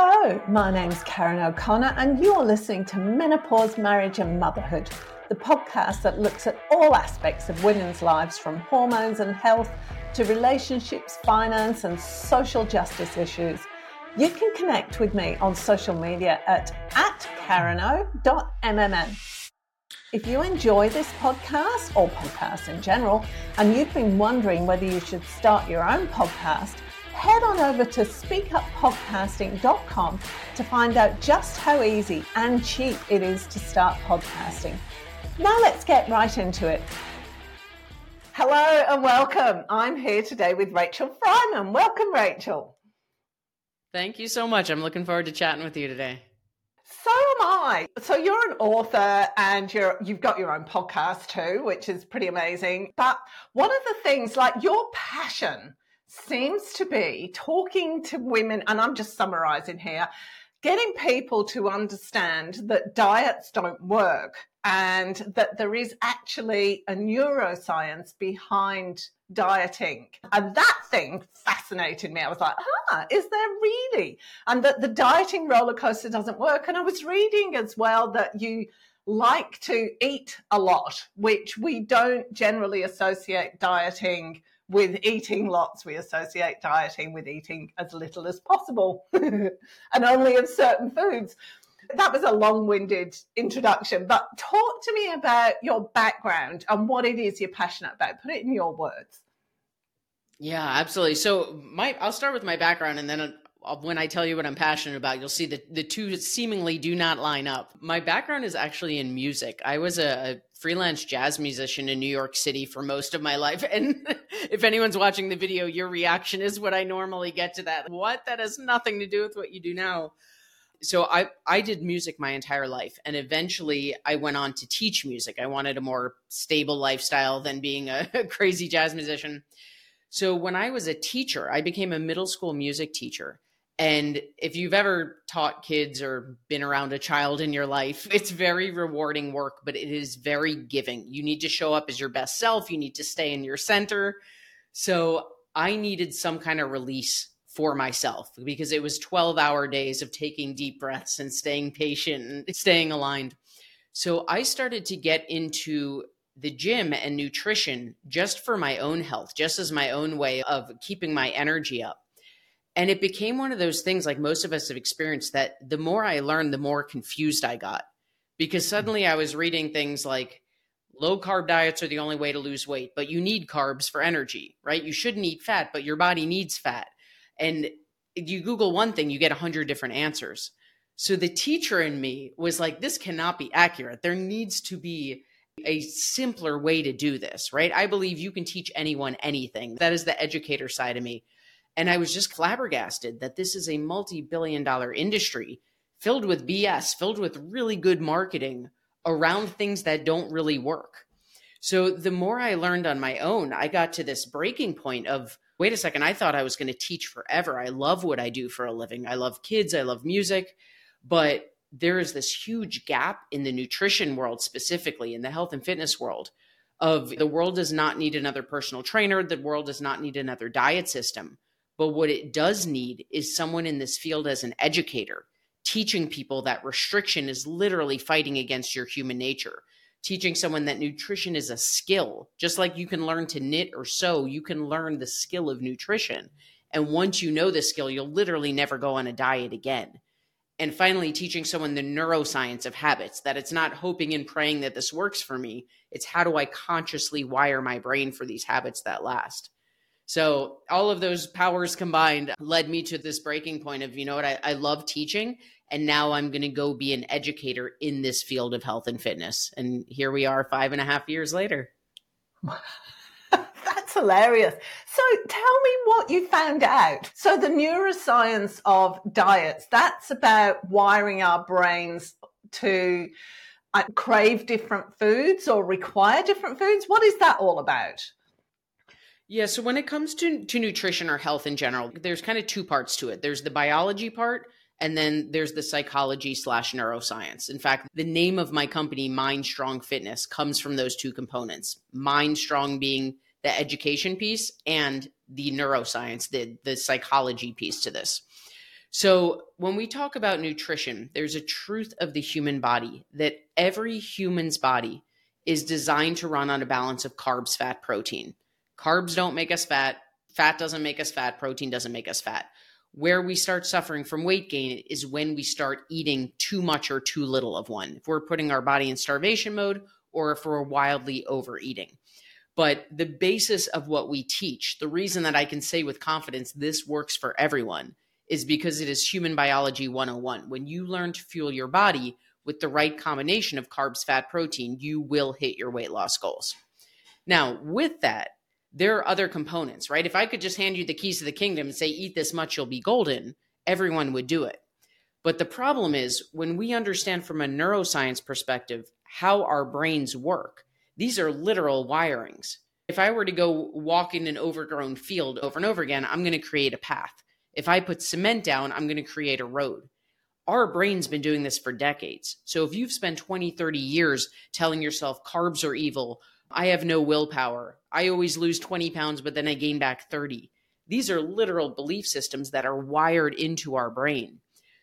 Hello, my name's Karen O'Connor, and you're listening to Menopause, Marriage and Motherhood, the podcast that looks at all aspects of women's lives from hormones and health to relationships, finance, and social justice issues. You can connect with me on social media at, at kareno.mmm. If you enjoy this podcast or podcasts in general, and you've been wondering whether you should start your own podcast, head on over to speakuppodcasting.com to find out just how easy and cheap it is to start podcasting. Now let's get right into it. Hello and welcome. I'm here today with Rachel Freiman. Welcome, Rachel. Thank you so much. I'm looking forward to chatting with you today. So am I. So you're an author and you're you've got your own podcast too, which is pretty amazing. But one of the things like your passion seems to be talking to women, and I'm just summarizing here, getting people to understand that diets don't work and that there is actually a neuroscience behind dieting. And that thing fascinated me. I was like, ah, is there really? And that the dieting roller coaster doesn't work. And I was reading as well that you like to eat a lot, which we don't generally associate dieting with eating lots, we associate dieting with eating as little as possible and only of certain foods. That was a long winded introduction, but talk to me about your background and what it is you're passionate about. Put it in your words. Yeah, absolutely. So, my I'll start with my background and then when I tell you what I'm passionate about, you'll see that the two seemingly do not line up. My background is actually in music. I was a, freelance jazz musician in New York City for most of my life. And if anyone's watching the video, your reaction is what I normally get to that. What? That has nothing to do with what you do now. So I I did music my entire life and eventually I went on to teach music. I wanted a more stable lifestyle than being a, a crazy jazz musician. So when I was a teacher, I became a middle school music teacher and if you've ever taught kids or been around a child in your life, it's very rewarding work, but it is very giving. You need to show up as your best self, you need to stay in your center. So I needed some kind of release for myself because it was 12 hour days of taking deep breaths and staying patient and staying aligned. So I started to get into the gym and nutrition just for my own health, just as my own way of keeping my energy up. And it became one of those things, like most of us have experienced, that the more I learned, the more confused I got. Because hmm. suddenly I was reading things like low carb diets are the only way to lose weight, but you need carbs for energy, right? You shouldn't eat fat, but your body needs fat. And you Google one thing, you get a hundred different answers. So the teacher in me was like, this cannot be accurate. There needs to be a simpler way to do this, right? I believe you can teach anyone anything. That is the educator side of me. And I was just flabbergasted that this is a multi billion dollar industry filled with BS, filled with really good marketing around things that don't really work. So the more I learned on my own, I got to this breaking point of wait a second, I thought I was going to teach forever. I love what I do for a living. I love kids, I love music, but there is this huge gap in the nutrition world, specifically in the health and fitness world, of the world does not need another personal trainer, the world does not need another diet system. But what it does need is someone in this field as an educator, teaching people that restriction is literally fighting against your human nature, teaching someone that nutrition is a skill. Just like you can learn to knit or sew, you can learn the skill of nutrition. And once you know the skill, you'll literally never go on a diet again. And finally, teaching someone the neuroscience of habits that it's not hoping and praying that this works for me. It's how do I consciously wire my brain for these habits that last? So all of those powers combined led me to this breaking point of, you know what, I, I love teaching. And now I'm going to go be an educator in this field of health and fitness. And here we are five and a half years later. That's hilarious. So tell me what you found out. So the neuroscience of diets, that's about wiring our brains to uh, crave different foods or require different foods. What is that all about? Yeah, so when it comes to to nutrition or health in general, there's kind of two parts to it. There's the biology part, and then there's the psychology slash neuroscience. In fact, the name of my company, Mindstrong Fitness, comes from those two components. Mindstrong being the education piece, and the neuroscience, the the psychology piece to this. So, when we talk about nutrition, there's a truth of the human body that every human's body is designed to run on a balance of carbs, fat, protein. Carbs don't make us fat, fat doesn't make us fat, protein doesn't make us fat. Where we start suffering from weight gain is when we start eating too much or too little of one. If we're putting our body in starvation mode or if we're wildly overeating. But the basis of what we teach, the reason that I can say with confidence this works for everyone is because it is human biology 101. When you learn to fuel your body with the right combination of carbs, fat, protein, you will hit your weight loss goals. Now, with that, there are other components, right? If I could just hand you the keys to the kingdom and say, eat this much, you'll be golden, everyone would do it. But the problem is when we understand from a neuroscience perspective how our brains work, these are literal wirings. If I were to go walk in an overgrown field over and over again, I'm going to create a path. If I put cement down, I'm going to create a road. Our brain's been doing this for decades. So if you've spent 20, 30 years telling yourself carbs are evil, I have no willpower, I always lose 20 pounds, but then I gain back 30. These are literal belief systems that are wired into our brain.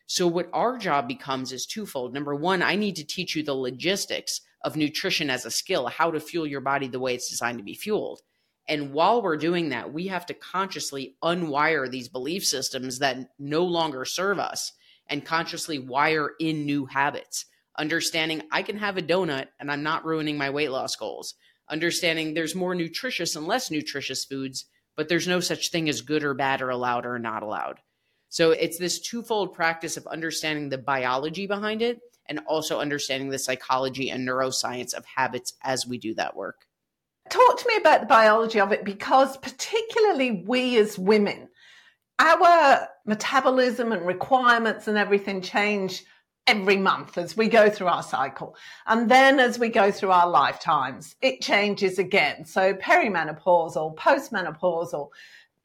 So, what our job becomes is twofold. Number one, I need to teach you the logistics of nutrition as a skill, how to fuel your body the way it's designed to be fueled. And while we're doing that, we have to consciously unwire these belief systems that no longer serve us and consciously wire in new habits. Understanding I can have a donut and I'm not ruining my weight loss goals understanding there's more nutritious and less nutritious foods, but there's no such thing as good or bad or allowed or not allowed. So it's this twofold practice of understanding the biology behind it and also understanding the psychology and neuroscience of habits as we do that work. Talk to me about the biology of it because, particularly we as women, our metabolism and requirements and everything change every month as we go through our cycle. And then as we go through our lifetimes, it changes again. So perimenopausal, postmenopausal,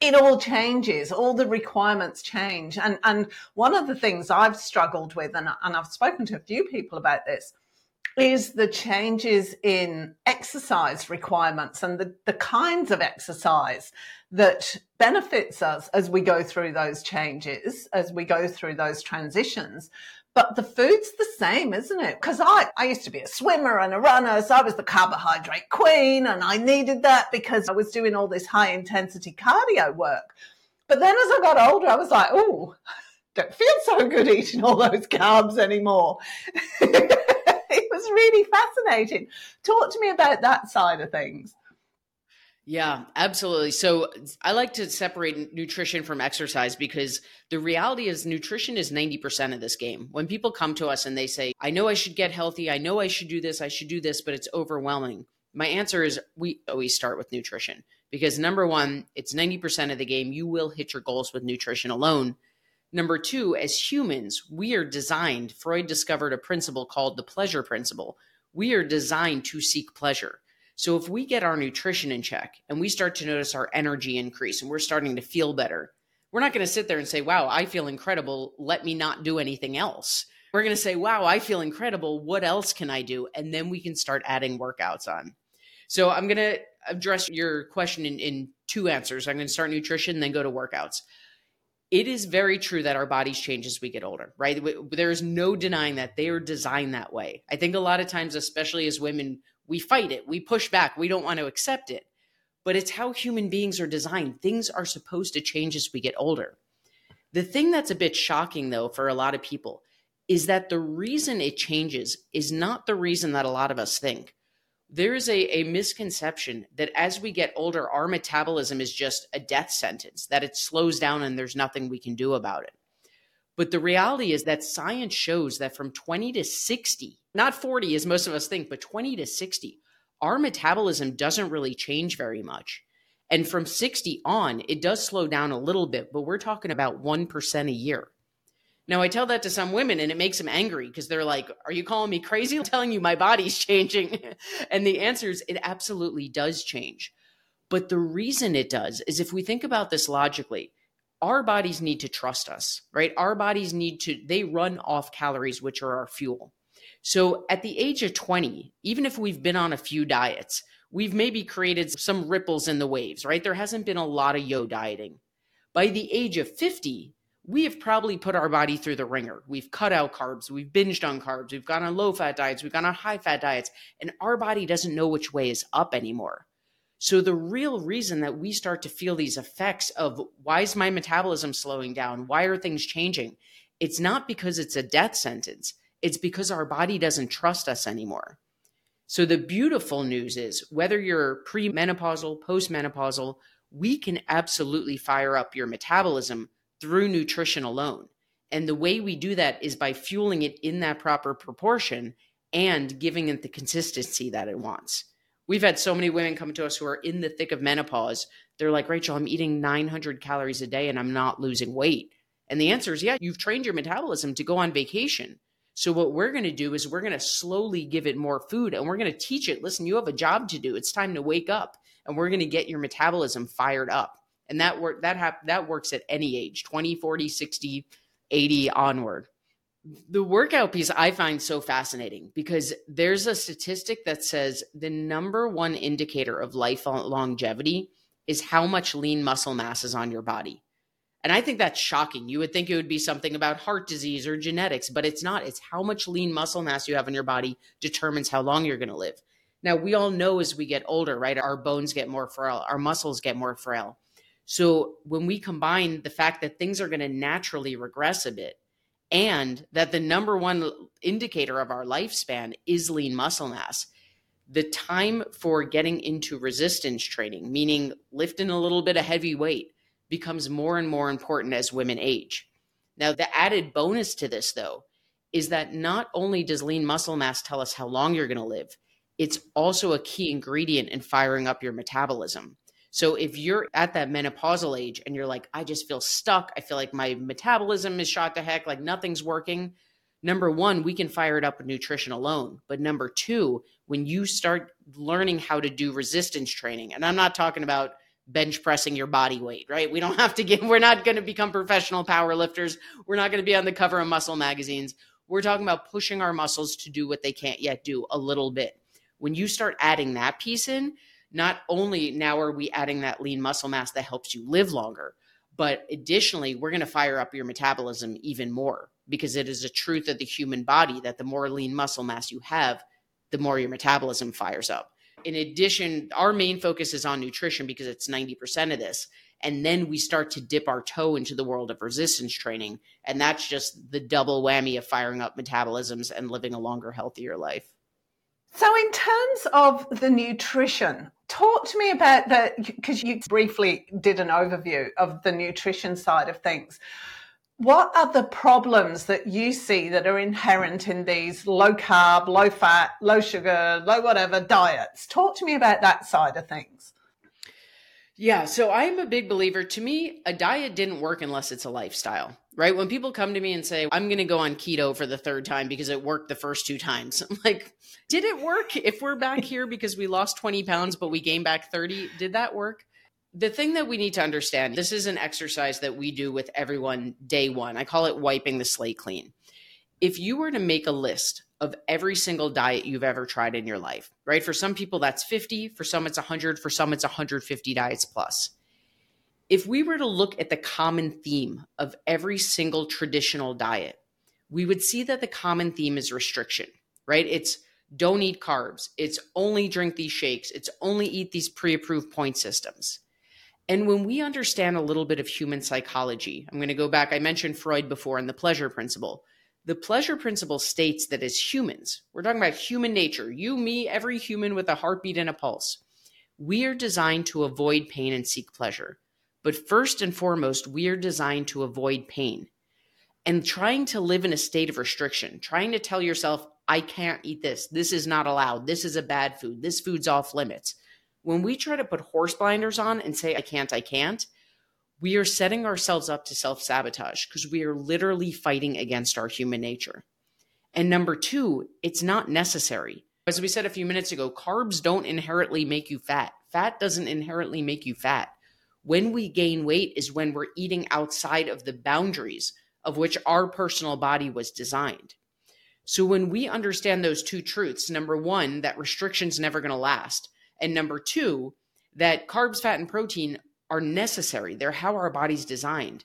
it all changes. All the requirements change. And, and one of the things I've struggled with, and, and I've spoken to a few people about this, is the changes in exercise requirements and the, the kinds of exercise that benefits us as we go through those changes, as we go through those transitions, but the food's the same, isn't it? Because I, I used to be a swimmer and a runner, so I was the carbohydrate queen, and I needed that because I was doing all this high intensity cardio work. But then as I got older, I was like, oh, don't feel so good eating all those carbs anymore. it was really fascinating. Talk to me about that side of things. Yeah, absolutely. So I like to separate nutrition from exercise because the reality is nutrition is 90% of this game. When people come to us and they say, I know I should get healthy, I know I should do this, I should do this, but it's overwhelming. My answer is we always start with nutrition because number one, it's 90% of the game. You will hit your goals with nutrition alone. Number two, as humans, we are designed, Freud discovered a principle called the pleasure principle. We are designed to seek pleasure. So if we get our nutrition in check and we start to notice our energy increase and we're starting to feel better, we're not going to sit there and say, wow, I feel incredible. Let me not do anything else. We're going to say, wow, I feel incredible. What else can I do? And then we can start adding workouts on. So I'm going to address your question in, in two answers. I'm going to start nutrition, then go to workouts. It is very true that our bodies change as we get older, right? There is no denying that they are designed that way. I think a lot of times, especially as women, we fight it, we push back, we don't want to accept it. But it's how human beings are designed. Things are supposed to change as we get older. The thing that's a bit shocking, though, for a lot of people is that the reason it changes is not the reason that a lot of us think. There is a, a misconception that as we get older, our metabolism is just a death sentence, that it slows down and there's nothing we can do about it. But the reality is that science shows that from 20 to 60, not 40 as most of us think, but 20 to 60, our metabolism doesn't really change very much. And from 60 on, it does slow down a little bit, but we're talking about 1% a year. Now, I tell that to some women and it makes them angry because they're like, Are you calling me crazy? I'm telling you my body's changing. and the answer is it absolutely does change. But the reason it does is if we think about this logically, our bodies need to trust us, right? Our bodies need to, they run off calories, which are our fuel. So at the age of 20, even if we've been on a few diets, we've maybe created some ripples in the waves, right? There hasn't been a lot of yo dieting. By the age of 50, we have probably put our body through the ringer. We've cut out carbs, we've binged on carbs, we've gone on low fat diets, we've gone on high fat diets, and our body doesn't know which way is up anymore. So, the real reason that we start to feel these effects of why is my metabolism slowing down? Why are things changing? It's not because it's a death sentence, it's because our body doesn't trust us anymore. So, the beautiful news is whether you're premenopausal, postmenopausal, we can absolutely fire up your metabolism through nutrition alone. And the way we do that is by fueling it in that proper proportion and giving it the consistency that it wants. We've had so many women come to us who are in the thick of menopause. They're like, Rachel, I'm eating 900 calories a day and I'm not losing weight. And the answer is, yeah, you've trained your metabolism to go on vacation. So, what we're going to do is we're going to slowly give it more food and we're going to teach it listen, you have a job to do. It's time to wake up and we're going to get your metabolism fired up. And that work that that works at any age 20 40 60 80 onward. The workout piece i find so fascinating because there's a statistic that says the number one indicator of life longevity is how much lean muscle mass is on your body and i think that's shocking. You would think it would be something about heart disease or genetics but it's not. It's how much lean muscle mass you have in your body determines how long you're going to live. Now we all know as we get older right our bones get more frail our muscles get more frail. So when we combine the fact that things are going to naturally regress a bit and that the number one indicator of our lifespan is lean muscle mass, the time for getting into resistance training, meaning lifting a little bit of heavy weight, becomes more and more important as women age. Now, the added bonus to this, though, is that not only does lean muscle mass tell us how long you're going to live, it's also a key ingredient in firing up your metabolism. So if you're at that menopausal age and you're like, I just feel stuck, I feel like my metabolism is shot to heck, like nothing's working. Number one, we can fire it up with nutrition alone. But number two, when you start learning how to do resistance training, and I'm not talking about bench pressing your body weight, right? We don't have to get, we're not going to become professional power lifters. We're not going to be on the cover of muscle magazines. We're talking about pushing our muscles to do what they can't yet do a little bit. When you start adding that piece in, not only now are we adding that lean muscle mass that helps you live longer, but additionally, we're going to fire up your metabolism even more because it is a truth of the human body that the more lean muscle mass you have, the more your metabolism fires up. In addition, our main focus is on nutrition because it's 90% of this. And then we start to dip our toe into the world of resistance training. And that's just the double whammy of firing up metabolisms and living a longer, healthier life. So, in terms of the nutrition, talk to me about that because you briefly did an overview of the nutrition side of things. What are the problems that you see that are inherent in these low carb, low fat, low sugar, low whatever diets? Talk to me about that side of things. Yeah, so I'm a big believer. To me, a diet didn't work unless it's a lifestyle right? When people come to me and say, I'm going to go on keto for the third time because it worked the first two times, I'm like, did it work? If we're back here because we lost 20 pounds, but we gained back 30, did that work? The thing that we need to understand this is an exercise that we do with everyone day one. I call it wiping the slate clean. If you were to make a list of every single diet you've ever tried in your life, right? For some people, that's 50, for some, it's 100, for some, it's 150 diets plus if we were to look at the common theme of every single traditional diet, we would see that the common theme is restriction, right? It's don't eat carbs, it's only drink these shakes, it's only eat these pre approved point systems. And when we understand a little bit of human psychology, I'm going to go back, I mentioned Freud before and the pleasure principle. The pleasure principle states that as humans, we're talking about human nature, you, me, every human with a heartbeat and a pulse, we are designed to avoid pain and seek pleasure. But first and foremost, we are designed to avoid pain. And trying to live in a state of restriction, trying to tell yourself, I can't eat this. This is not allowed. This is a bad food. This food's off limits. When we try to put horse blinders on and say, I can't, I can't, we are setting ourselves up to self sabotage because we are literally fighting against our human nature. And number two, it's not necessary. As we said a few minutes ago, carbs don't inherently make you fat. Fat doesn't inherently make you fat. When we gain weight is when we're eating outside of the boundaries of which our personal body was designed. So when we understand those two truths, number one, that restriction's never going to last, and number two, that carbs, fat, and protein are necessary. They're how our body's designed.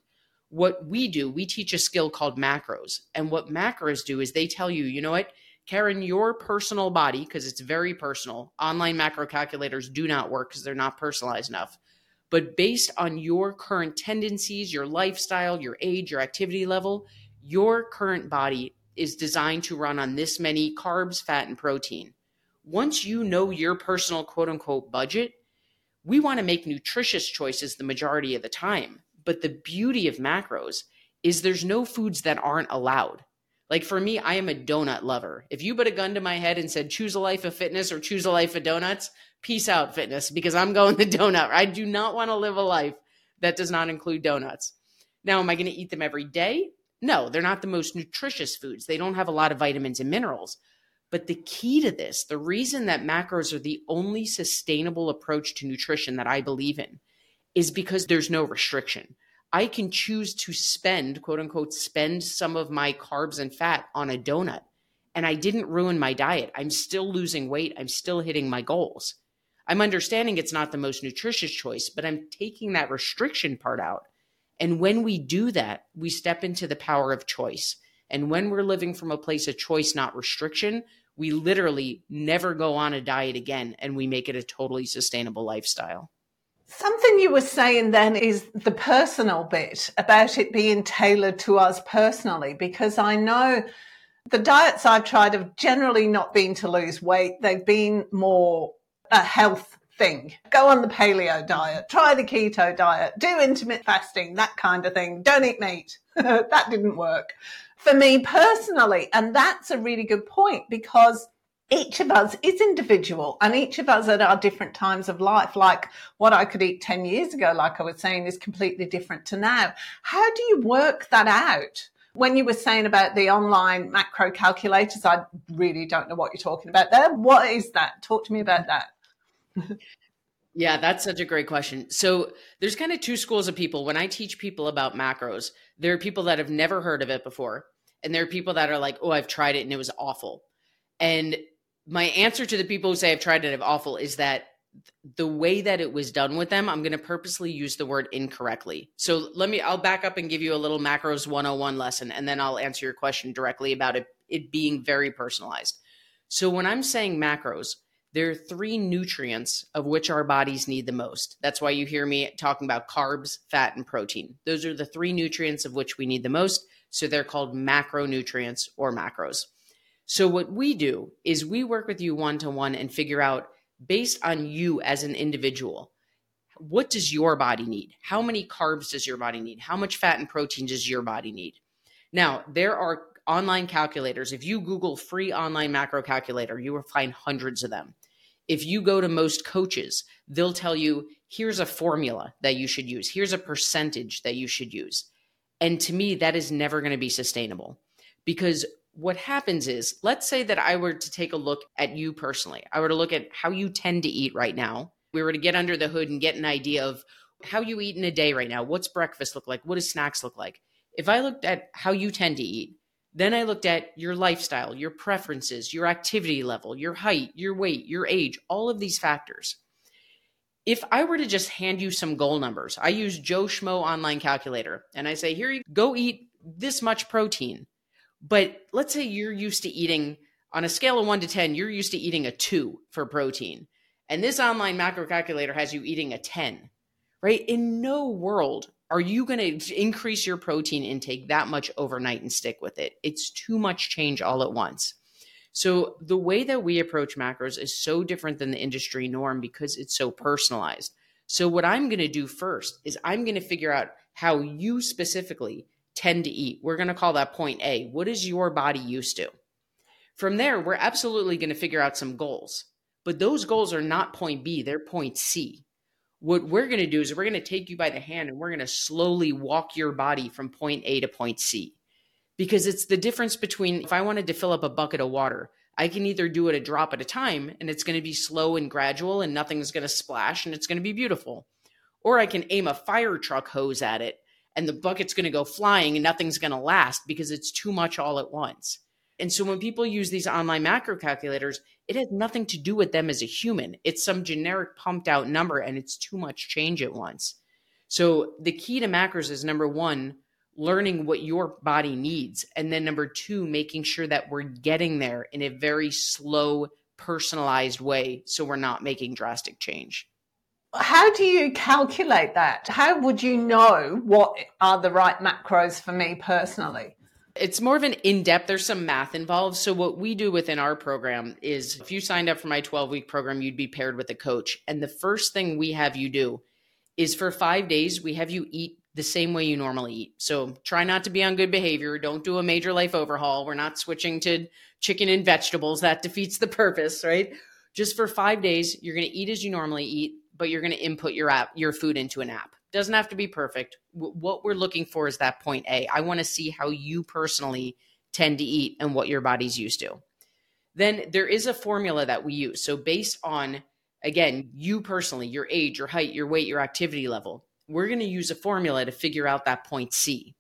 what we do, we teach a skill called macros. And what macros do is they tell you, you know what, Karen, your personal body, because it's very personal, online macro calculators do not work because they're not personalized enough. But based on your current tendencies, your lifestyle, your age, your activity level, your current body is designed to run on this many carbs, fat, and protein. Once you know your personal quote unquote budget, we want to make nutritious choices the majority of the time. But the beauty of macros is there's no foods that aren't allowed. Like for me, I am a donut lover. If you put a gun to my head and said, choose a life of fitness or choose a life of donuts, peace out, fitness, because I'm going the donut. I do not want to live a life that does not include donuts. Now, am I going to eat them every day? No, they're not the most nutritious foods. They don't have a lot of vitamins and minerals. But the key to this, the reason that macros are the only sustainable approach to nutrition that I believe in, is because there's no restriction. I can choose to spend, quote unquote, spend some of my carbs and fat on a donut. And I didn't ruin my diet. I'm still losing weight. I'm still hitting my goals. I'm understanding it's not the most nutritious choice, but I'm taking that restriction part out. And when we do that, we step into the power of choice. And when we're living from a place of choice, not restriction, we literally never go on a diet again and we make it a totally sustainable lifestyle. Something you were saying then is the personal bit about it being tailored to us personally, because I know the diets I've tried have generally not been to lose weight. They've been more a health thing. Go on the paleo diet, try the keto diet, do intermittent fasting, that kind of thing. Don't eat meat. that didn't work for me personally. And that's a really good point because each of us is individual and each of us at our different times of life, like what I could eat 10 years ago, like I was saying, is completely different to now. How do you work that out? When you were saying about the online macro calculators, I really don't know what you're talking about there. What is that? Talk to me about that. Yeah, that's such a great question. So there's kind of two schools of people. When I teach people about macros, there are people that have never heard of it before, and there are people that are like, "Oh, I've tried it and it was awful." And my answer to the people who say I've tried it and it's awful is that the way that it was done with them, I'm going to purposely use the word incorrectly. So let me, I'll back up and give you a little macros 101 lesson, and then I'll answer your question directly about it, it being very personalized. So when I'm saying macros, there are three nutrients of which our bodies need the most. That's why you hear me talking about carbs, fat, and protein. Those are the three nutrients of which we need the most. So they're called macronutrients or macros. So what we do is we work with you one to one and figure out based on you as an individual, what does your body need? How many carbs does your body need? How much fat and protein does your body need? Now, there are online calculators. If you Google free online macro calculator, you will find hundreds of them if you go to most coaches, they'll tell you, here's a formula that you should use, here's a percentage that you should use. And to me, that is never going to be sustainable because what happens is, let's say that I were to take a look at you personally, I were to look at how you tend to eat right now. We were to get under the hood and get an idea of how you eat in a day right now. What's breakfast look like? What does snacks look like? If I looked at how you tend to eat, then I looked at your lifestyle, your preferences, your activity level, your height, your weight, your age, all of these factors. If I were to just hand you some goal numbers, I use Joe Schmo online calculator and I say, here you go eat this much protein. But let's say you're used to eating on a scale of one to 10, you're used to eating a two for protein. And this online macro calculator has you eating a 10, right? In no world are you going to increase your protein intake that much overnight and stick with it? It's too much change all at once. So, the way that we approach macros is so different than the industry norm because it's so personalized. So, what I'm going to do first is I'm going to figure out how you specifically tend to eat. We're going to call that point A. What is your body used to? From there, we're absolutely going to figure out some goals, but those goals are not point B, they're point C what we're going to do is we're going to take you by the hand and we're going to slowly walk your body from point A to point C. Because it's the difference between if I wanted to fill up a bucket of water, I can either do it a drop at a time and it's going to be slow and gradual and nothing's going to splash and it's going to be beautiful. Or I can aim a fire truck hose at it and the bucket's going to go flying and nothing's going to last because it's too much all at once. And so when people use these online macro calculators, it has nothing to do with them as a human. It's some generic pumped out number and it's too much change at once. So the key to macros is number one, learning what your body needs. And then number two, making sure that we're getting there in a very slow, personalized way so we're not making drastic change. How do you calculate that? How would you know what are the right macros for me personally? It's more of an in depth, there's some math involved. So, what we do within our program is if you signed up for my 12 week program, you'd be paired with a coach. And the first thing we have you do is for five days, we have you eat the same way you normally eat. So, try not to be on good behavior. Don't do a major life overhaul. We're not switching to chicken and vegetables. That defeats the purpose, right? Just for five days, you're going to eat as you normally eat, but you're going to input your app, your food into an app. Doesn't have to be perfect. what we're looking for is that point A. I want to see how you personally tend to eat and what your body's used to. Then there is a formula that we use. So, based on, again, you personally, your age, your height, your weight, your activity level, we're going to use a formula to figure out that point C.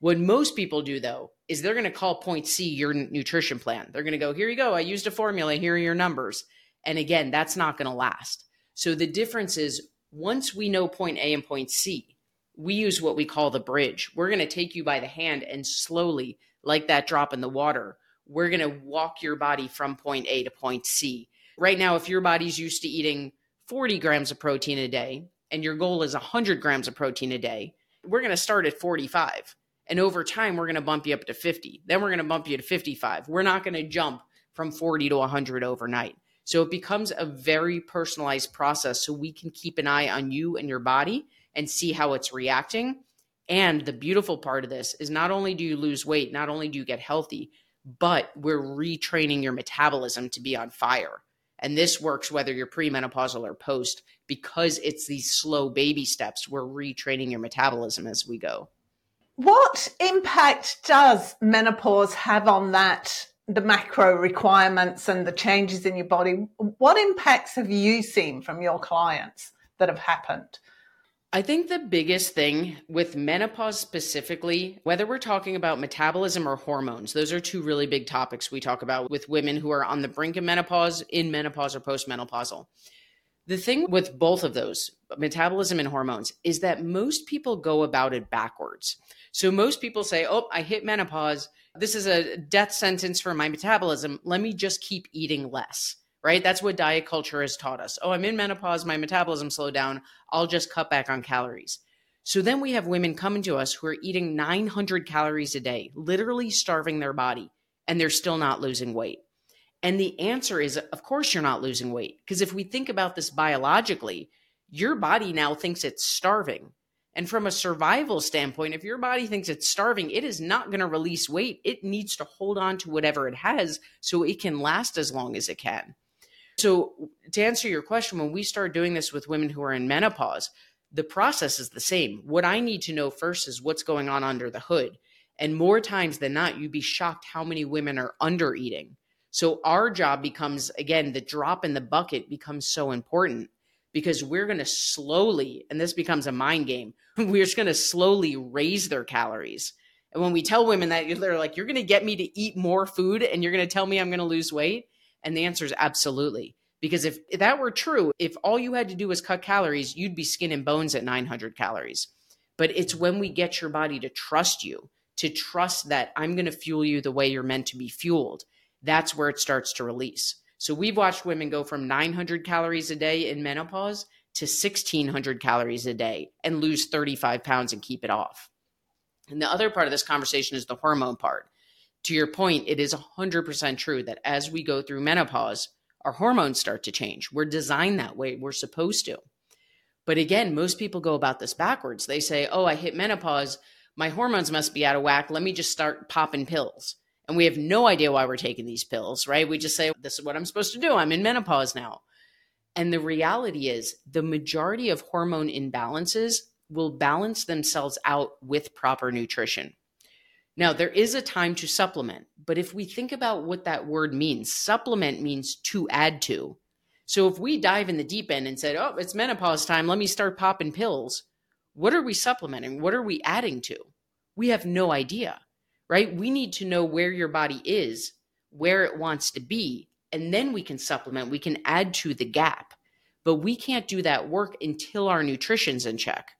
What most people do, though, is they're going to call point C your nutrition plan. They're going to go, here you go. I used a formula. Here are your numbers. And again, that's not going to last. So the difference is once we know point A and point C, we use what we call the bridge. We're going to take you by the hand and slowly, like that drop in the water, we're going to walk your body from point A to point C. Right now, if your body's used to eating 40 grams of protein a day and your goal is 100 grams of protein a day, we're going to start at 45. And over time, we're going to bump you up to 50. Then we're going to bump you to 55. We're not going to jump from 40 to 100 overnight. So it becomes a very personalized process so we can keep an eye on you and your body and see how it's reacting. And the beautiful part of this is not only do you lose weight, not only do you get healthy, but we're retraining your metabolism to be on fire. And this works whether you're premenopausal or post because it's these slow baby steps. We're retraining your metabolism as we go. What impact does menopause have on that the macro requirements and the changes in your body, what impacts have you seen from your clients that have happened? I think the biggest thing with menopause specifically, whether we're talking about metabolism or hormones, those are two really big topics we talk about with women who are on the brink of menopause, in menopause, or postmenopausal. The thing with both of those, metabolism and hormones, is that most people go about it backwards. So most people say, Oh, I hit menopause this is a death sentence for my metabolism. Let me just keep eating less, right? That's what diet culture has taught us. Oh, I'm in menopause, my metabolism slowed down. I'll just cut back on calories. So then we have women coming to us who are eating 900 calories a day, literally starving their body, and they're still not losing weight. And the answer is, of course, you're not losing weight. Because if we think about this biologically, your body now thinks it's starving. And from a survival standpoint, if your body thinks it's starving, it is not going to release weight. It needs to hold on to whatever it has so it can last as long as it can. So, to answer your question, when we start doing this with women who are in menopause, the process is the same. What I need to know first is what's going on under the hood. And more times than not, you'd be shocked how many women are under eating. So, our job becomes, again, the drop in the bucket becomes so important because we're going to slowly, and this becomes a mind game, we're just going to slowly raise their calories. And when we tell women that, they're like, you're going to get me to eat more food and you're going to tell me I'm going to lose weight. And the answer is absolutely. Because if, that were true, if all you had to do was cut calories, you'd be skin and bones at 900 calories. But it's when we get your body to trust you, to trust that I'm going to fuel you the way you're meant to be fueled. That's where it starts to release. So we've watched women go from 900 calories a day in menopause to 1600 calories a day and lose 35 pounds and keep it off. And the other part of this conversation is the hormone part. To your point, it is 100% true that as we go through menopause, our hormones start to change. We're designed that way, we're supposed to. But again, most people go about this backwards. They say, oh, I hit menopause, my hormones must be out of whack. Let me just start popping pills and we have no idea why we're taking these pills, right? We just say, this is what I'm supposed to do. I'm in menopause now. And the reality is, the majority of hormone imbalances will balance themselves out with proper nutrition. Now, there is a time to supplement, but if we think about what that word means, supplement means to add to. So if we dive in the deep end and said, oh, it's menopause time, let me start popping pills, what are we supplementing? What are we adding to? We have no idea right? We need to know where your body is, where it wants to be, and then we can supplement, we can add to the gap. But we can't do that work until our nutrition's in check.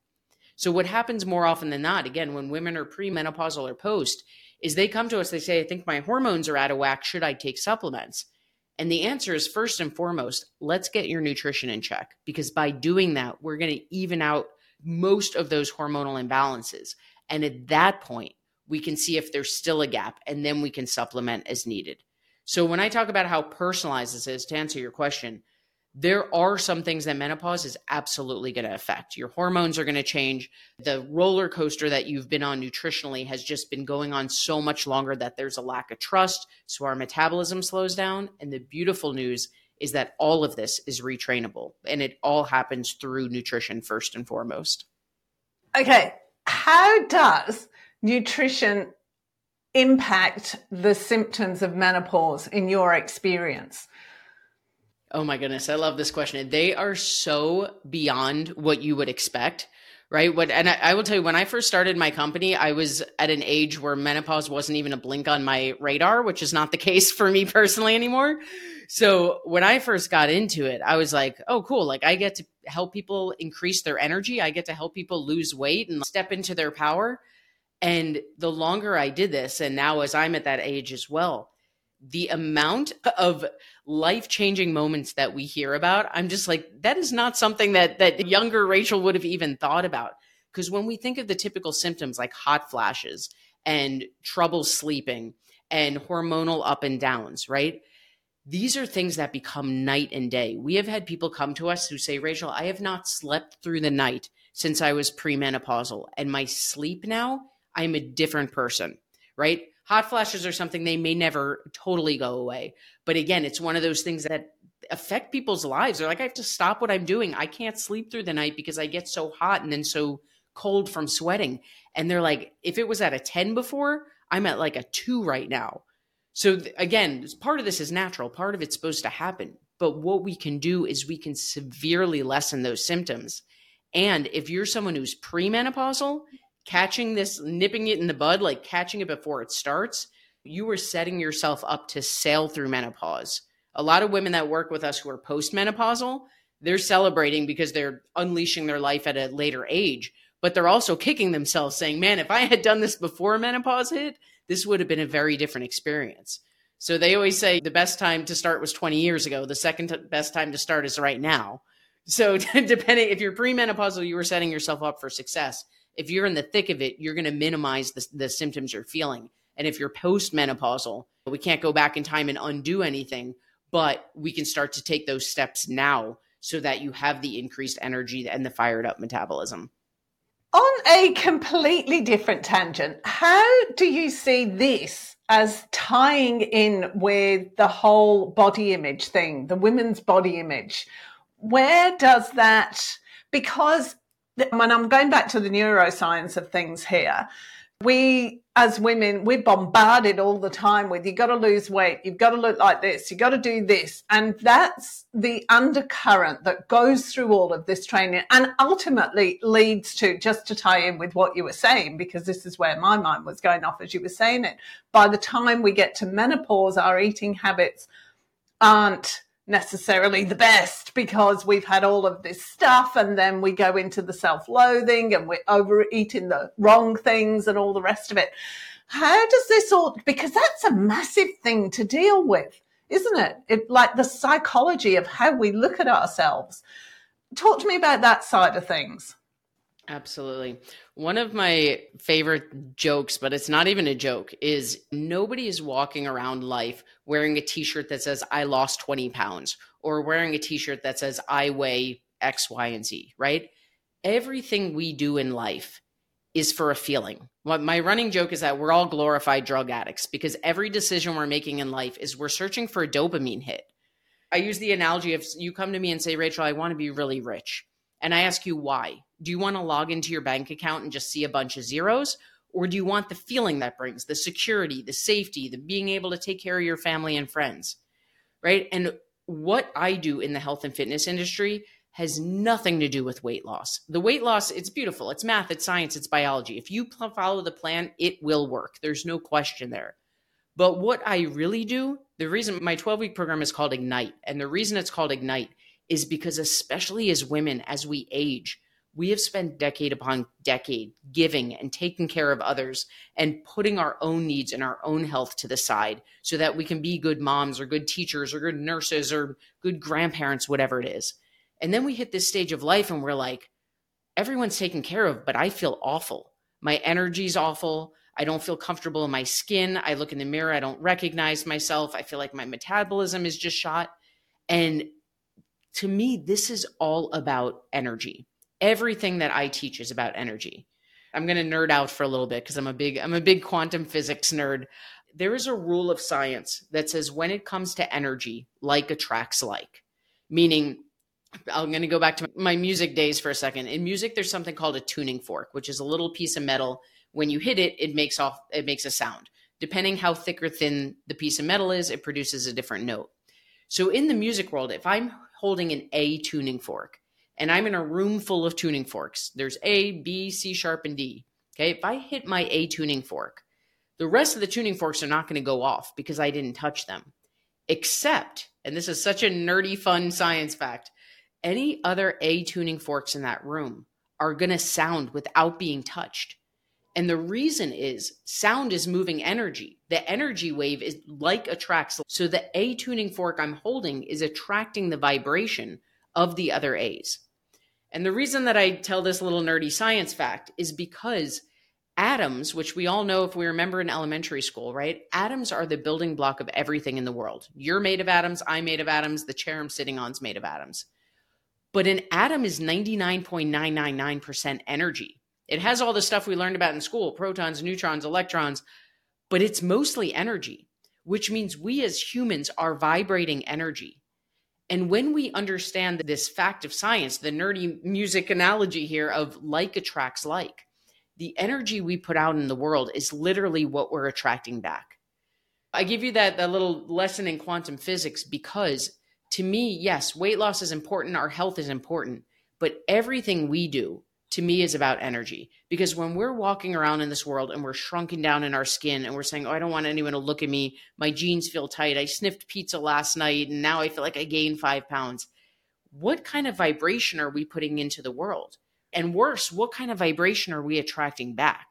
So, what happens more often than not, again, when women are premenopausal or post, is they come to us, they say, I think my hormones are out of whack. Should I take supplements? And the answer is first and foremost, let's get your nutrition in check because by doing that, we're going to even out most of those hormonal imbalances. And at that point, we can see if there's still a gap and then we can supplement as needed. So, when I talk about how personalized this is, to answer your question, there are some things that menopause is absolutely going to affect. Your hormones are going to change. The roller coaster that you've been on nutritionally has just been going on so much longer that there's a lack of trust. So our metabolism slows down. And the beautiful news is that all of this is retrainable and it all happens through nutrition first and foremost. Okay. How does nutrition impact the symptoms of menopause in your experience? Oh my goodness, I love this question. They are so beyond what you would expect, right? What and I, I, will tell you, when I first started my company, I was at an age where menopause wasn't even a blink on my radar, which is not the case for me personally anymore. So when I first got into it, I was like, oh, cool. Like I get to help people increase their energy. I get to help people lose weight and step into their power. And the longer I did this, and now as I'm at that age as well, the amount of life-changing moments that we hear about i'm just like that is not something that that younger rachel would have even thought about. Because when we think of the typical symptoms like hot flashes and trouble sleeping and hormonal up and downs right? These are things that become night and day. We have had people come to us who say rachel i have not slept through the night since i was premenopausal and my sleep now i'm a different person right hot flashes are something they may never totally go away. But again, it's one of those things that affect people's lives. They're like, I have to stop what I'm doing. I can't sleep through the night because I get so hot and then so cold from sweating. And they're like, if it was at a 10 before, I'm at like a two right now. So again, part of this is natural, part of it's supposed to happen. But what we can do is we can severely lessen those symptoms. And if you're someone who's premenopausal, catching this, nipping it in the bud, like catching it before it starts, you are setting yourself up to sail through menopause. A lot of women that work with us who are postmenopausal, they're celebrating because they're unleashing their life at a later age, but they're also kicking themselves saying, man, if I had done this before menopause hit, this would have been a very different experience. So they always say the best time to start was 20 years ago. The second best time to start is right now. So depending if you're premenopausal, you were setting yourself up for success if you're in the thick of it, you're going to minimize the, the symptoms you're feeling. And if you're postmenopausal, we can't go back in time and undo anything, but we can start to take those steps now so that you have the increased energy and the fired up metabolism. On a completely different tangent, how do you see this as tying in with the whole body image thing, the women's body image? Where does that, because when I'm going back to the neuroscience of things here, we as women, we're bombarded all the time with you've got to lose weight, you've got to look like this, you've got to do this. And that's the undercurrent that goes through all of this training and ultimately leads to, just to tie in with what you were saying, because this is where my mind was going off as you were saying it. By the time we get to menopause, our eating habits aren't necessarily the best because we've had all of this stuff and then we go into the self-loathing and we're overeating the wrong things and all the rest of it. How does this all, because that's a massive thing to deal with, isn't it? It like the psychology of how we look at ourselves. Talk to me about that side of things. Absolutely. One of my favorite jokes, but it's not even a joke, is nobody is walking around life wearing a t shirt that says, I lost 20 pounds, or wearing a t shirt that says, I weigh X, Y, and Z, right? Everything we do in life is for a feeling. What my running joke is that we're all glorified drug addicts because every decision we're making in life is we're searching for a dopamine hit. I use the analogy of you come to me and say, Rachel, I want to be really rich. And I ask you why. Do you want to log into your bank account and just see a bunch of zeros? Or do you want the feeling that brings, the security, the safety, the being able to take care of your family and friends? Right. And what I do in the health and fitness industry has nothing to do with weight loss. The weight loss, it's beautiful. It's math, it's science, it's biology. If you follow the plan, it will work. There's no question there. But what I really do, the reason my 12 week program is called Ignite, and the reason it's called Ignite is because, especially as women, as we age, we have spent decade upon decade giving and taking care of others and putting our own needs and our own health to the side so that we can be good moms or good teachers or good nurses or good grandparents, whatever it is. And then we hit this stage of life and we're like, everyone's taken care of, but I feel awful. My energy's awful. I don't feel comfortable in my skin. I look in the mirror, I don't recognize myself. I feel like my metabolism is just shot. And to me, this is all about energy everything that I teach is about energy. I'm going to nerd out for a little bit because I'm a big I'm a big quantum physics nerd. There is a rule of science that says when it comes to energy, like attracts like. Meaning I'm going to go back to my music days for a second. In music there's something called a tuning fork, which is a little piece of metal when you hit it it makes off it makes a sound. Depending how thick or thin the piece of metal is, it produces a different note. So in the music world, if I'm holding an A tuning fork, and I'm in a room full of tuning forks. There's A, B, C sharp, and D. Okay, if I hit my A tuning fork, the rest of the tuning forks are not going to go off because I didn't touch them. Except, and this is such a nerdy, fun science fact, any other A tuning forks in that room are going to sound without being touched. And the reason is sound is moving energy. The energy wave is like attracts. So the A tuning fork I'm holding is attracting the vibration of the other A's. And the reason that I tell this little nerdy science fact is because atoms, which we all know if we remember in elementary school, right? Atoms are the building block of everything in the world. You're made of atoms, I'm made of atoms, the chair I'm sitting on is made of atoms. But an atom is 99.999% energy. It has all the stuff we learned about in school protons, neutrons, electrons, but it's mostly energy, which means we as humans are vibrating energy. And when we understand this fact of science, the nerdy music analogy here of like attracts like, the energy we put out in the world is literally what we're attracting back. I give you that, that little lesson in quantum physics because to me, yes, weight loss is important, our health is important, but everything we do to me is about energy. Because when we're walking around in this world and we're shrunken down in our skin and we're saying oh i don't want anyone to look at me. My jeans feel tight. I sniffed pizza last night and now i feel like i gained five pounds. What kind of vibration are we putting into the world? And worse what kind of vibration are we attracting back?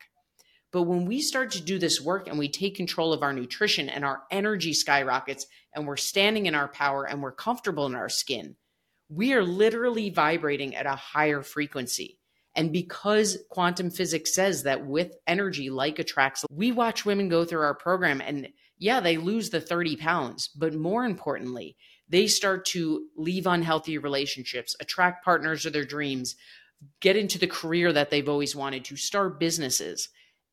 But when we start to do this work and we take control of our nutrition and our energy skyrockets and we're standing in our power and we're comfortable in our skin we are literally vibrating at a higher frequency and because quantum physics says that with energy like attracts, we watch women go through our program and yeah, they lose the 30 pounds, but more importantly, they start to leave unhealthy relationships, attract partners of their dreams, get into the career that they've always wanted to, start businesses.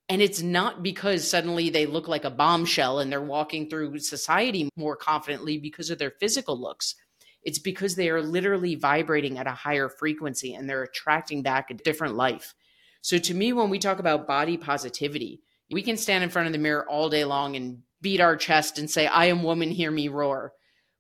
And it's not because suddenly they look like a bombshell and they're walking through society more confidently because of their physical looks. It's because they are literally vibrating at a higher frequency and they're attracting back a different life. So to me, when we talk about body positivity, we can stand in front of the mirror all day long and beat our chest and say, I am woman, hear me roar.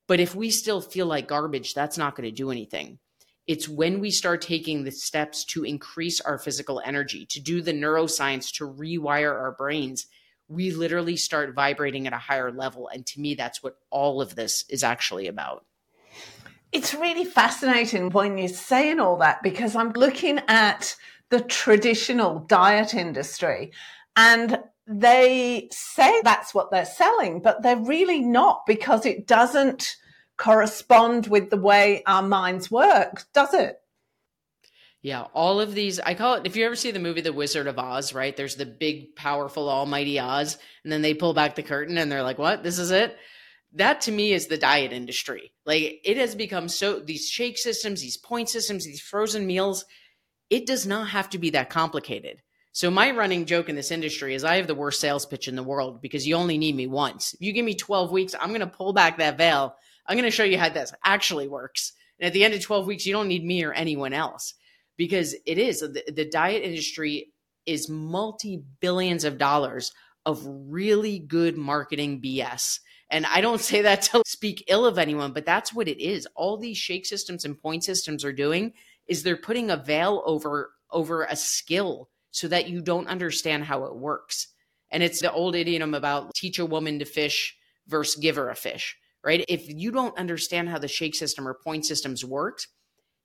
But if we still feel like garbage, that's not going to do anything. It's when we start taking the steps to increase our physical energy, to do the neuroscience, to rewire our brains, we literally start vibrating at a higher level. And to me, that's what all of this is actually about. It's really fascinating when you're saying all that because I'm looking at the traditional diet industry and they say that's what they're selling, but they're really not because it doesn't correspond with the way our minds work, does it? Yeah, all of these, I call it, if you ever see the movie The Wizard of Oz, right? There's the big, powerful, almighty Oz, and then they pull back the curtain and they're like, what? This is it? That to me is the diet industry. Like it has become so these shake systems, these point systems, these frozen meals, it does not have to be that complicated. So my running joke in this industry is I have the worst sales pitch in the world because you only need me once. If you give me 12 weeks, I'm going to pull back that veil. I'm going to show you how this actually works. And at the end of 12 weeks, you don't need me or anyone else because it is the, the diet industry is multi billions of dollars of really good marketing BS and I don't say that to speak ill of anyone, but that's what it is. All these shake systems and point systems are doing is they're putting a veil over over a skill so that you don't understand how it works. And it's the old idiom about teach a woman to fish versus give her a fish, right? If you don't understand how the shake system or point systems works,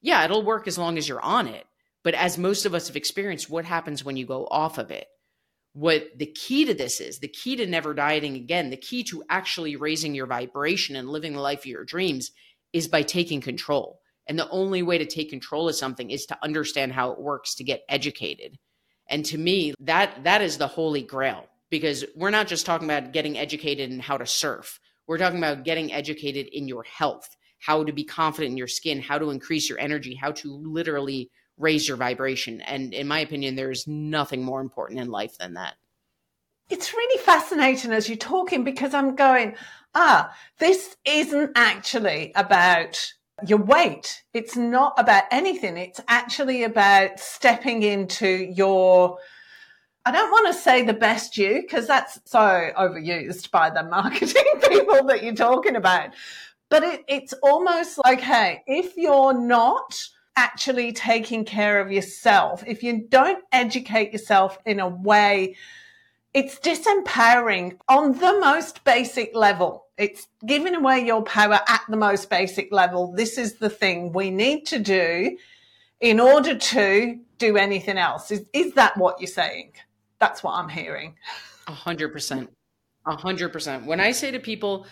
yeah, it'll work as long as you're on it. But as most of us have experienced, what happens when you go off of it? What the key to this is the key to never dieting again, the key to actually raising your vibration and living the life of your dreams is by taking control. And the only way to take control of something is to understand how it works, to get educated. And to me, that that is the holy grail because we're not just talking about getting educated in how to surf. We're talking about getting educated in your health, how to be confident in your skin, how to increase your energy, how to literally raise your vibration. And in my opinion, there's nothing more important in life than that. It's really fascinating as you're talking because I'm going, ah, this isn't actually about your weight. It's not about anything. It's actually about stepping into your, I don't want to say the best you because that's so overused by the marketing people that you're talking about. But it, it's almost like, hey, if you're not actually taking care of yourself, if you don't educate yourself in a way, it's disempowering on the most basic level it's giving away your power at the most basic level. This is the thing we need to do in order to do anything else. Is, is that what you're saying? That's what I'm hearing. A hundred percent. A hundred percent. When I say to people,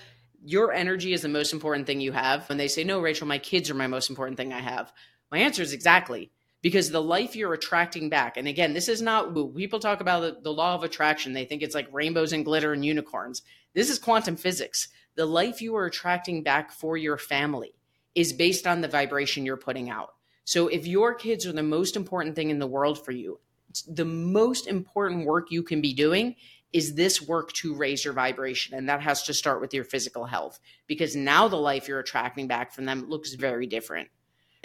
your energy is the most important thing you have, when they say, no, Rachel, my kids are my most important thing I have, my answer is exactly because the life you're attracting back, and again, this is not woo. People talk about the, the law of attraction. They think it's like rainbows and glitter and unicorns. This is quantum physics. The life you are attracting back for your family is based on the vibration you're putting out. So if your kids are the most important thing in the world for you, the most important work you can be doing is this work to raise your vibration. And that has to start with your physical health because now the life you're attracting back from them looks very different.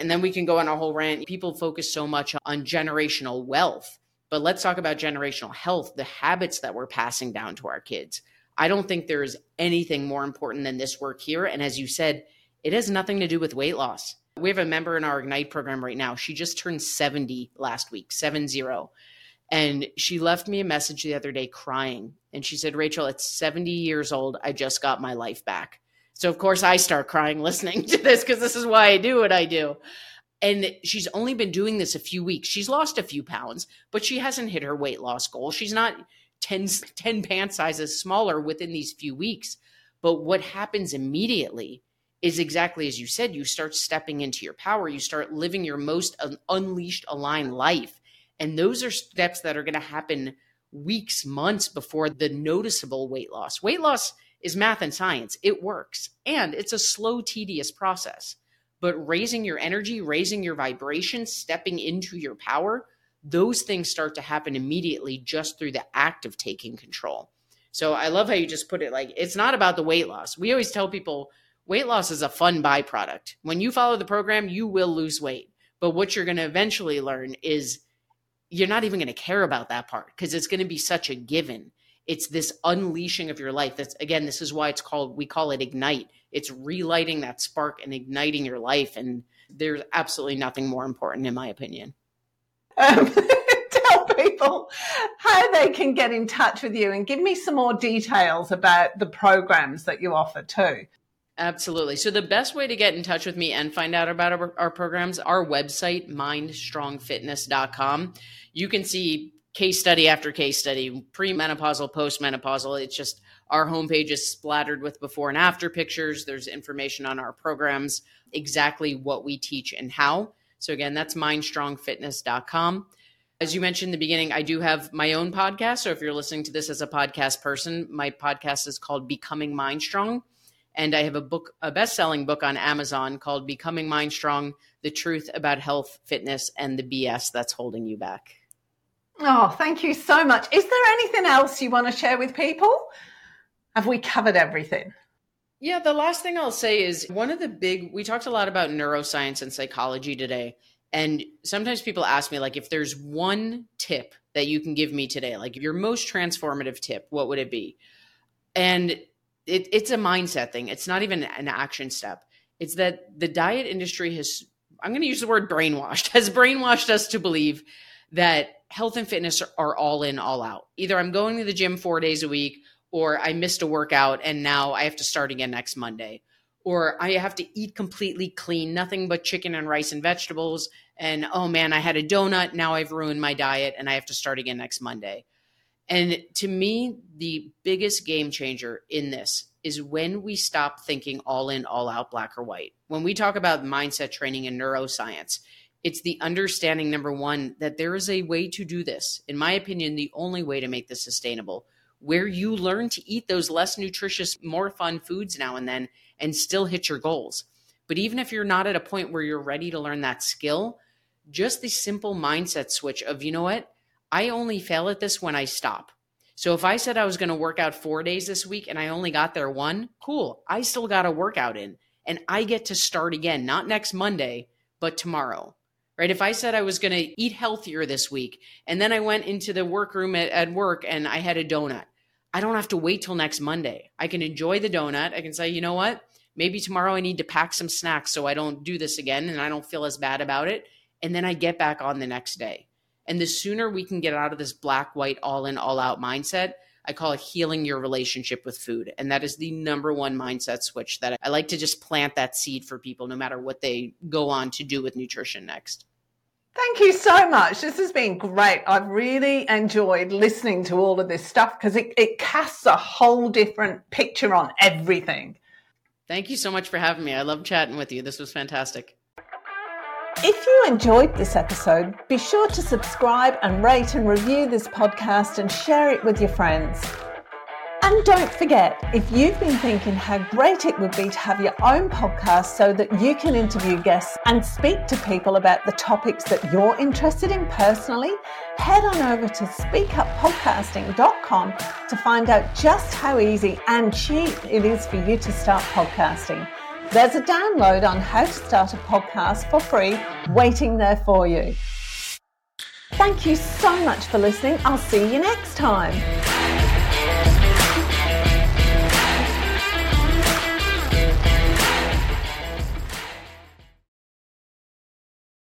And then we can go on a whole rant. People focus so much on generational wealth, but let's talk about generational health, the habits that we're passing down to our kids. I don't think there is anything more important than this work here. And as you said, it has nothing to do with weight loss. We have a member in our Ignite program right now. She just turned 70 last week, 7 0. And she left me a message the other day crying. And she said, Rachel, at 70 years old. I just got my life back. So of course I start crying listening to this because this is why I do what I do. And she's only been doing this a few weeks. She's lost a few pounds, but she hasn't hit her weight loss goal. She's not 10, 10 pant sizes smaller within these few weeks. But what happens immediately is exactly as you said you start stepping into your power, you start living your most unleashed, aligned life. And those are steps that are going to happen weeks, months before the noticeable weight loss. Weight loss is math and science. It works. And it's a slow, tedious process. But raising your energy, raising your vibration, stepping into your power, those things start to happen immediately just through the act of taking control. So I love how you just put it like it's not about the weight loss. We always tell people weight loss is a fun byproduct. When you follow the program, you will lose weight. But what you're going to eventually learn is you're not even going to care about that part because it's going to be such a given it's this unleashing of your life that's again this is why it's called we call it ignite it's relighting that spark and igniting your life and there's absolutely nothing more important in my opinion um, tell people how they can get in touch with you and give me some more details about the programs that you offer too Absolutely. So the best way to get in touch with me and find out about our, our programs, our website, mindstrongfitness.com. You can see case study after case study, premenopausal, postmenopausal. It's just our homepage is splattered with before and after pictures. There's information on our programs, exactly what we teach and how. So again, that's mindstrongfitness.com. As you mentioned in the beginning, I do have my own podcast. So if you're listening to this as a podcast person, my podcast is called Becoming Mindstrong. And I have a book, a best-selling book on Amazon called Becoming Mindstrong: The Truth About Health, Fitness, and the BS That's Holding You Back. Oh, thank you so much. Is there anything else you want to share with people? Have we covered everything? Yeah, the last thing I'll say is one of the big, we talked a lot about neuroscience and psychology today. And sometimes people ask me, like, if there's one tip that you can give me today, like your most transformative tip, what would it be? And it, it's a mindset thing. It's not even an action step. It's that the diet industry has, I'm going to use the word brainwashed, has brainwashed us to believe that health and fitness are all in, all out. Either I'm going to the gym four days a week or I missed a workout and now I have to start again next Monday. or I have to eat completely clean, nothing but chicken and rice and vegetables. And oh man, I had a donut. Now I've ruined my diet and I have to start again next Monday. And to me, the biggest game changer in this is when we stop thinking all in, all out, black or white. When we talk about mindset training and neuroscience, it's the understanding number one that there is a way to do this. In my opinion, the only way to make this sustainable, where you learn to eat those less nutritious, more fun foods now and then and still hit your goals. But even if you're not at a point where you're ready to learn that skill, just the simple mindset switch of, you know what? I only fail at this when I stop. So if I said I was going to work out four days this week and I only got there one, cool. I still got a workout in and I get to start again, not next Monday, but tomorrow. Right? If I said I was going to eat healthier this week and then I went into the workroom at, at work and I had a donut, I don't have to wait till next Monday. I can enjoy the donut. I can say, you know what? Maybe tomorrow I need to pack some snacks so I don't do this again and I don't feel as bad about it. And then I get back on the next day. And the sooner we can get out of this black, white, all in, all out mindset, I call it healing your relationship with food. And that is the number one mindset switch that I like to just plant that seed for people, no matter what they go on to do with nutrition next. Thank you so much. This has been great. I've really enjoyed listening to all of this stuff because it, it casts a whole different picture on everything. Thank you so much for having me. I love chatting with you. This was fantastic. If you enjoyed this episode, be sure to subscribe and rate and review this podcast and share it with your friends. And don't forget, if you've been thinking how great it would be to have your own podcast so that you can interview guests and speak to people about the topics that you're interested in personally, head on over to speakuppodcasting.com to find out just how easy and cheap it is for you to start podcasting. There's a download on how to start a podcast for free waiting there for you. Thank you so much for listening. I'll see you next time.